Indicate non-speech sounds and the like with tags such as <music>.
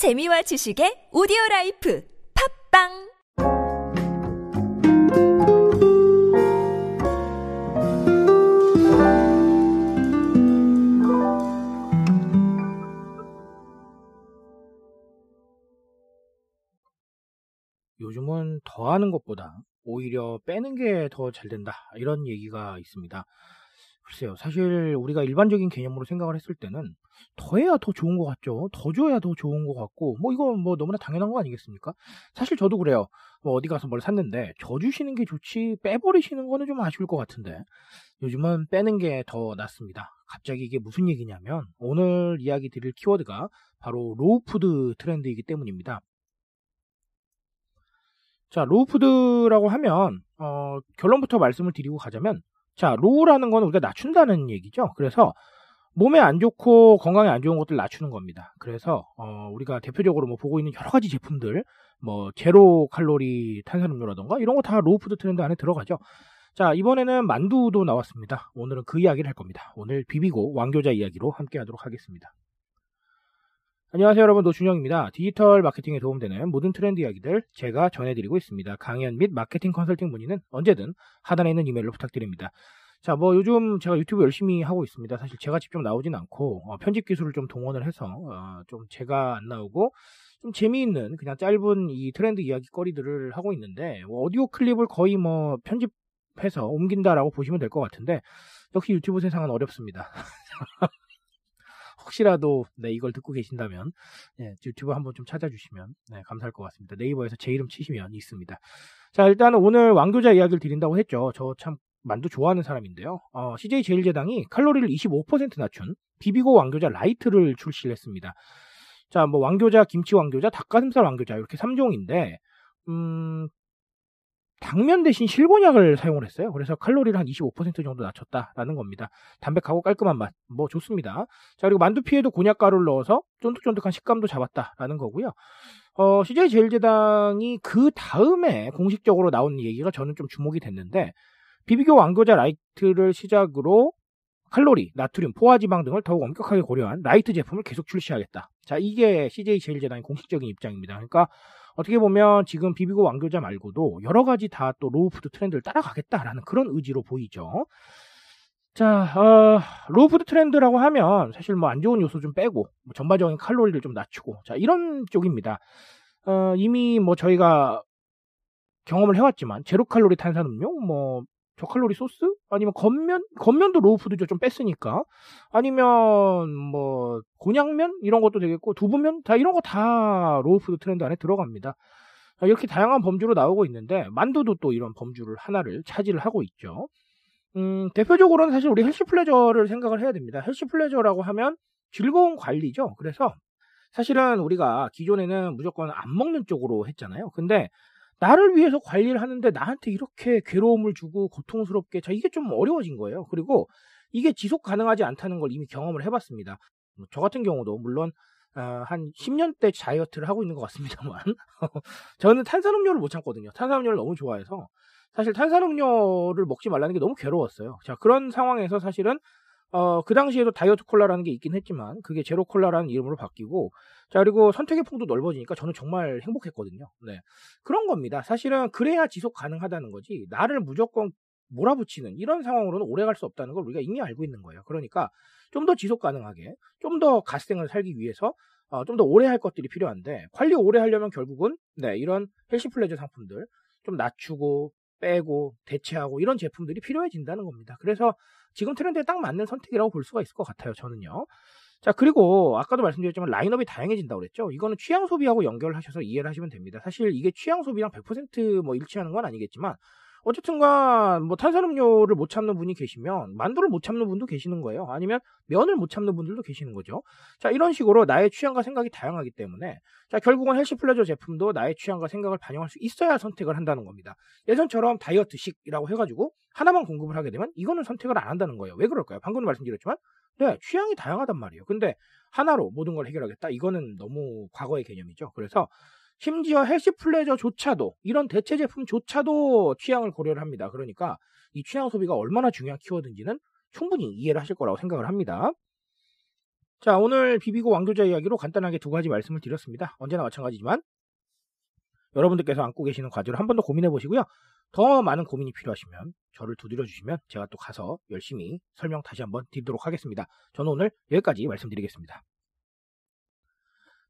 재미와 지식의 오디오 라이프 팟빵 요즘은 더 하는 것보다 오히려 빼는 게 더 잘 된다. 이런 얘기가 있습니다. 글쎄요. 사실 우리가 일반적인 개념으로 생각을 했을 때는 더해야 더 좋은 것 같죠. 더 줘야 더 좋은 것 같고, 뭐 이거 뭐 너무나 당연한 거 아니겠습니까? 사실 저도 그래요. 뭐 어디 가서 뭘 샀는데 줘 주시는 게 좋지 빼버리시는 거는 좀 아쉬울 것 같은데 요즘은 빼는 게 더 낫습니다. 갑자기 이게 무슨 얘기냐면 오늘 이야기 드릴 키워드가 바로 low food 트렌드이기 때문입니다. 자, low food라고 하면 어, 결론부터 말씀을 드리고 가자면 자, low라는 건 우리가 낮춘다는 얘기죠. 그래서 몸에 안 좋고 건강에 안 좋은 것들 낮추는 겁니다. 그래서 어, 우리가 대표적으로 뭐 보고 있는 여러 가지 제품들 뭐 제로 칼로리 탄산음료라던가 이런 거 다 low food 트렌드 안에 들어가죠. 자, 이번에는 만두도 나왔습니다. 오늘은 그 이야기를 할 겁니다. 오늘 비비고 왕교자 이야기로 함께 하도록 하겠습니다. 안녕하세요 여러분 노준영입니다. 디지털 마케팅에 도움되는 모든 트렌드 이야기들 제가 전해드리고 있습니다. 강연 및 마케팅 컨설팅 문의는 언제든 하단에 있는 이메일로 부탁드립니다. 자, 뭐 요즘 제가 유튜브 열심히 하고 있습니다. 사실 제가 직접 나오진 않고 어, 편집 기술을 좀 동원을 해서 어, 좀 제가 안 나오고 좀 재미있는 그냥 짧은 이 트렌드 이야기거리들을 하고 있는데 뭐 오디오 클립을 거의 뭐 편집해서 옮긴다라고 보시면 될 것 같은데 역시 유튜브 세상은 어렵습니다. <laughs> 혹시라도 네, 이걸 듣고 계신다면 네, 유튜브 한번 좀 찾아주시면 네, 감사할 것 같습니다. 네이버에서 제 이름 치시면 있습니다. 자 일단 오늘 왕교자 이야기를 드린다고 했죠. 저 참 만두 좋아하는 사람인데요. 어, CJ 제일제당이 칼로리를 25% 낮춘 비비고 왕교자 라이트를 출시를 했습니다. 자, 뭐 왕교자, 김치 왕교자, 닭가슴살 왕교자 이렇게 3종인데 음, 당면 대신 실곤약을 사용을 했어요. 그래서 칼로리를 한 25% 정도 낮췄다라는 겁니다. 담백하고 깔끔한 맛, 뭐 좋습니다. 자 그리고 만두피에도 곤약가루를 넣어서 쫀득쫀득한 식감도 잡았다라는 거고요. 어, CJ 제일제당이 그 다음에 공식적으로 나온 얘기가 저는 좀 주목이 됐는데 비비고 왕교자 라이트를 시작으로 칼로리, 나트륨, 포화지방 등을 더욱 엄격하게 고려한 라이트 제품을 계속 출시하겠다. 자, 이게 CJ 제일제당의 공식적인 입장입니다. 그러니까 어떻게 보면 지금 비비고 왕교자 말고도 여러 가지 다 또 low food 트렌드를 따라가겠다라는 그런 의지로 보이죠. 자, 어, low food 트렌드라고 하면 사실 뭐 안 좋은 요소 좀 빼고 뭐 전반적인 칼로리를 좀 낮추고 자 이런 쪽입니다. 어, 이미 뭐 저희가 경험을 해왔지만 제로 칼로리 탄산음료, 뭐 저칼로리 소스 아니면 건면 건면도 low food죠 좀 뺐으니까 아니면 뭐 곤약면 이런 것도 되겠고 두부면 다 이런 거 다 low food 트렌드 안에 들어갑니다. 이렇게 다양한 범주로 나오고 있는데 만두도 또 이런 범주를 하나를 차지를 하고 있죠. 음, 대표적으로는 사실 우리 healthy pleasure를 생각을 해야 됩니다. healthy pleasure라고 하면 즐거운 관리죠. 그래서 사실은 우리가 기존에는 무조건 안 먹는 쪽으로 했잖아요. 근데 나를 위해서 관리를 하는데 나한테 이렇게 괴로움을 주고 고통스럽게 자 이게 좀 어려워진 거예요. 그리고 이게 지속 가능하지 않다는 걸 이미 경험을 해봤습니다. 뭐저 같은 경우도 물론 어, 한 10년대 다이어트를 하고 있는 것 같습니다만 <laughs> 저는 탄산음료를 못 참거든요. 탄산음료를 너무 좋아해서 사실 탄산음료를 먹지 말라는 게 너무 괴로웠어요. 자 그런 상황에서 사실은 어, 그 당시에도 다이어트 콜라라는 게 있긴 했지만 그게 제로 콜라라는 이름으로 바뀌고 자 그리고 선택의 폭도 넓어지니까 저는 정말 행복했거든요. 네 그런 겁니다. 사실은 그래야 지속 가능하다는 거지 나를 무조건 몰아붙이는 이런 상황으로는 오래 갈 수 없다는 걸 우리가 이미 알고 있는 거예요. 그러니까 좀 더 지속 가능하게 좀 더 갓생을 살기 위해서 어, 좀 더 오래 할 것들이 필요한데 관리 오래 하려면 결국은 네 이런 헬시 플레저 상품들 좀 낮추고 빼고 대체하고 이런 제품들이 필요해진다는 겁니다. 그래서 지금 트렌드에 딱 맞는 선택이라고 볼 수가 있을 것 같아요. 저는요. 자, 그리고 아까도 말씀드렸지만 라인업이 다양해진다고 그랬죠. 이거는 취향 소비하고 연결하셔서 이해를 하시면 됩니다. 사실 이게 취향 소비랑 100%뭐 일치하는 건 아니겠지만 어쨌든간 뭐 탄산음료를 못 참는 분이 계시면 만두를 못 참는 분도 계시는 거예요. 아니면 면을 못 참는 분들도 계시는 거죠. 자 이런 식으로 나의 취향과 생각이 다양하기 때문에 자 결국은 healthy pleasure 제품도 나의 취향과 생각을 반영할 수 있어야 선택을 한다는 겁니다. 예전처럼 다이어트식이라고 해가지고 하나만 공급을 하게 되면 이거는 선택을 안 한다는 거예요. 왜 그럴까요? 방금도 말씀드렸지만 네 취향이 다양하단 말이에요. 근데 하나로 모든 걸 해결하겠다 이거는 너무 과거의 개념이죠. 그래서 심지어 healthy pleasure조차도 이런 대체 제품조차도 취향을 고려를 합니다. 그러니까 이 취향 소비가 얼마나 중요한 키워드인지는 충분히 이해를 하실 거라고 생각을 합니다. 자, 오늘 비비고 왕교자 이야기로 간단하게 두 가지 말씀을 드렸습니다. 언제나 마찬가지지만 여러분들께서 안고 계시는 과제를 한 번 더 고민해 보시고요. 더 많은 고민이 필요하시면 저를 두드려 주시면 제가 또 가서 열심히 설명 다시 한번 드리도록 하겠습니다. 저는 오늘 여기까지 말씀드리겠습니다.